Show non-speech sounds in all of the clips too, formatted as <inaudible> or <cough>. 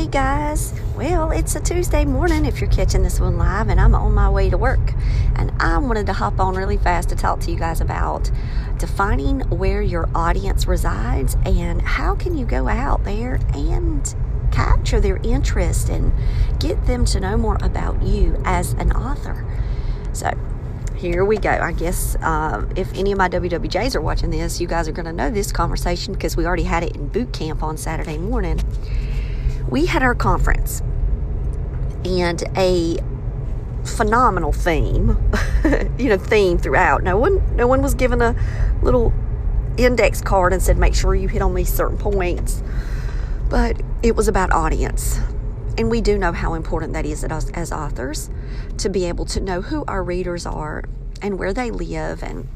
Hey guys, well, it's a Tuesday morning if you're catching this one live, and I'm on my way to work. And I wanted to hop on really fast to talk to you guys about defining where your audience resides and how can you go out there and capture their interest and get them to know more about you as an author. So, here we go. I guess uh, if any of my WWJs are watching this, you guys are going to know this conversation because we already had it in boot camp on Saturday morning we had our conference and a phenomenal theme, <laughs> you know, theme throughout. No one, no one was given a little index card and said, make sure you hit on these certain points. But it was about audience. And we do know how important that is as, as authors to be able to know who our readers are and where they live and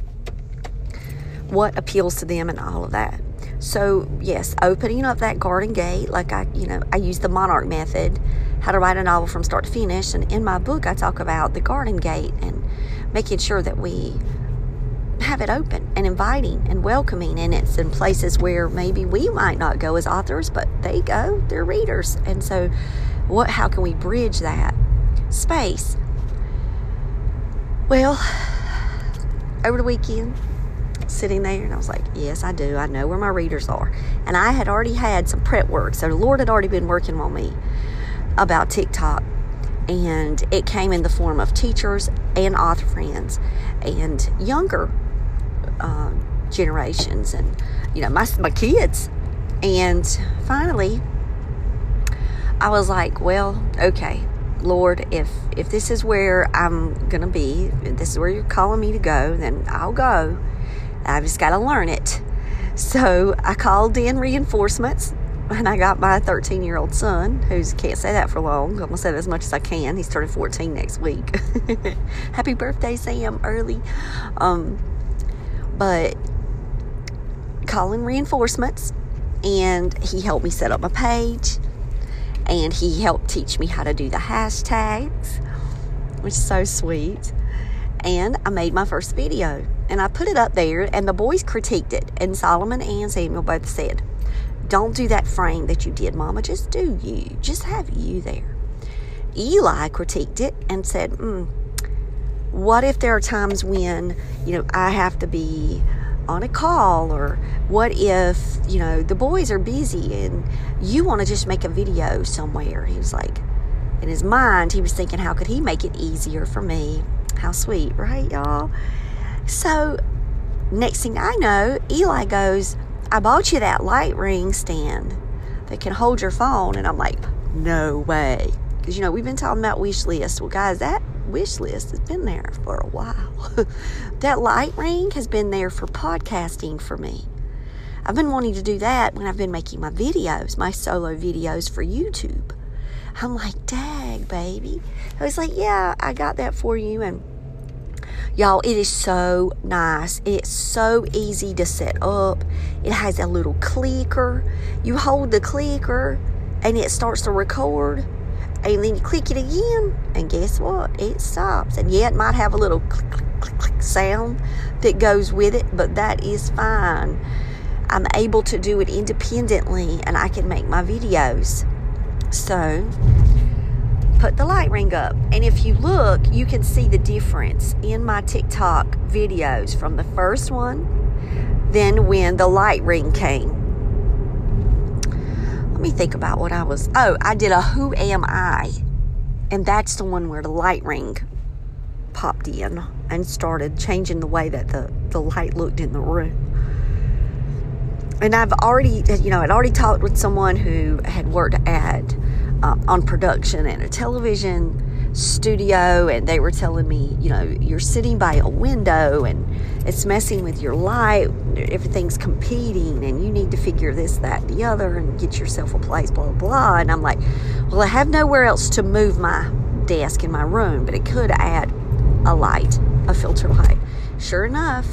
what appeals to them and all of that. So, yes, opening up that garden gate, like I, you know, I use the monarch method, how to write a novel from start to finish. And in my book, I talk about the garden gate and making sure that we have it open and inviting and welcoming. And it's in places where maybe we might not go as authors, but they go, they're readers. And so, what, how can we bridge that space? Well, over the weekend, sitting there and I was like, Yes, I do. I know where my readers are. And I had already had some prep work. So the Lord had already been working on me about TikTok. And it came in the form of teachers and author friends and younger uh, generations and, you know, my, my kids. And finally, I was like, Well, okay. Lord, if if this is where I'm gonna be, if this is where you're calling me to go, then I'll go. I just got to learn it. So I called in reinforcements and I got my 13 year old son, who can't say that for long. I'm to say that as much as I can. He's turning 14 next week. <laughs> Happy birthday, Sam, early. Um, but calling reinforcements, and he helped me set up my page, and he helped teach me how to do the hashtags, which is so sweet. And I made my first video and I put it up there, and the boys critiqued it. And Solomon and Samuel both said, Don't do that frame that you did, Mama. Just do you. Just have you there. Eli critiqued it and said, mm, What if there are times when, you know, I have to be on a call or what if you know the boys are busy and you want to just make a video somewhere he was like in his mind he was thinking how could he make it easier for me how sweet right y'all so, next thing I know, Eli goes, I bought you that light ring stand that can hold your phone. And I'm like, no way. Because, you know, we've been talking about wish lists. Well, guys, that wish list has been there for a while. <laughs> that light ring has been there for podcasting for me. I've been wanting to do that when I've been making my videos, my solo videos for YouTube. I'm like, dag, baby. I was like, yeah, I got that for you. And Y'all, it is so nice. It's so easy to set up. It has a little clicker. You hold the clicker and it starts to record. And then you click it again, and guess what? It stops. And yeah, it might have a little click, click, click, click sound that goes with it, but that is fine. I'm able to do it independently and I can make my videos. So, put the light ring up. And if you look, you can see the difference in my TikTok videos from the first one, then when the light ring came. Let me think about what I was. Oh, I did a Who Am I? And that's the one where the light ring popped in and started changing the way that the, the light looked in the room. And I've already, you know, I'd already talked with someone who had worked at uh, on production and a television studio, and they were telling me, you know, you're sitting by a window and it's messing with your light. Everything's competing, and you need to figure this, that, the other, and get yourself a place, blah, blah. And I'm like, well, I have nowhere else to move my desk in my room, but it could add a light, a filter light. Sure enough,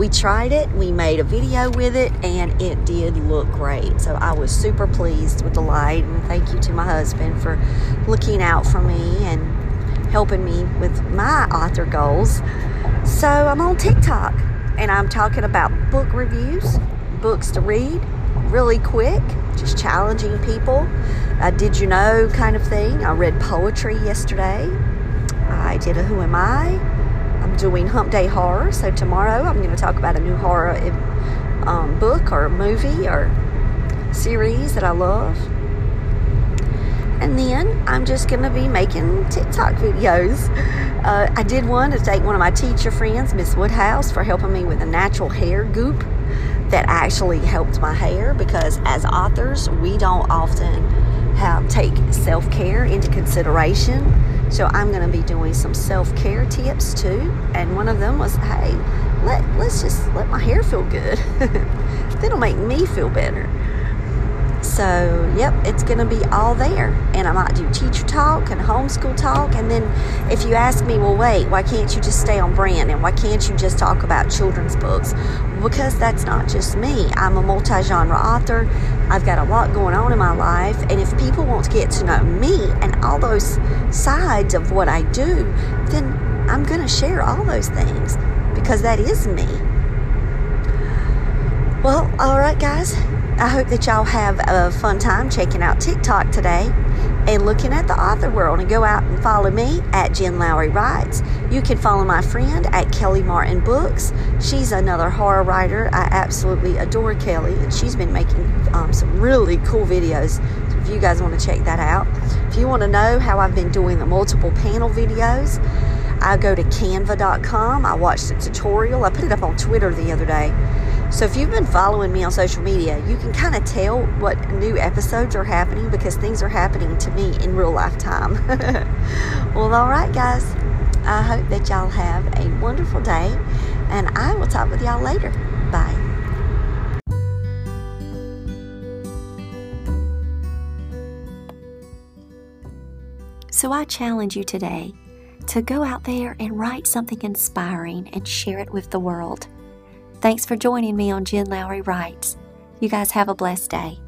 we tried it, we made a video with it, and it did look great. So I was super pleased with the light, and thank you to my husband for looking out for me and helping me with my author goals. So I'm on TikTok and I'm talking about book reviews, books to read, really quick, just challenging people. Uh, did you know kind of thing? I read poetry yesterday. I did a Who Am I? I'm doing Hump Day Horror, so tomorrow I'm going to talk about a new horror um, book or movie or series that I love. And then I'm just going to be making TikTok videos. Uh, I did one to thank one of my teacher friends, Miss Woodhouse, for helping me with a natural hair goop that actually helped my hair because as authors, we don't often have take self-care into consideration. So I'm going to be doing some self-care tips too. And one of them was, hey, let, let's just let my hair feel good. <laughs> That'll make me feel better. So, yep, it's going to be all there. And I might do teacher talk and homeschool talk. And then if you ask me, well, wait, why can't you just stay on brand? And why can't you just talk about children's books? Because that's not just me. I'm a multi genre author. I've got a lot going on in my life. And if people want to get to know me and all those sides of what I do, then I'm going to share all those things because that is me. Well, all right, guys. I hope that y'all have a fun time checking out TikTok today and looking at the author world and go out and follow me at Jen Lowry Writes. You can follow my friend at Kelly Martin Books. She's another horror writer. I absolutely adore Kelly and she's been making um, some really cool videos. So if you guys want to check that out. If you want to know how I've been doing the multiple panel videos, I go to canva.com. I watched a tutorial. I put it up on Twitter the other day so if you've been following me on social media, you can kind of tell what new episodes are happening because things are happening to me in real life time. <laughs> well, all right, guys. I hope that y'all have a wonderful day, and I will talk with y'all later. Bye. So I challenge you today to go out there and write something inspiring and share it with the world. Thanks for joining me on Jen Lowry Writes. You guys have a blessed day.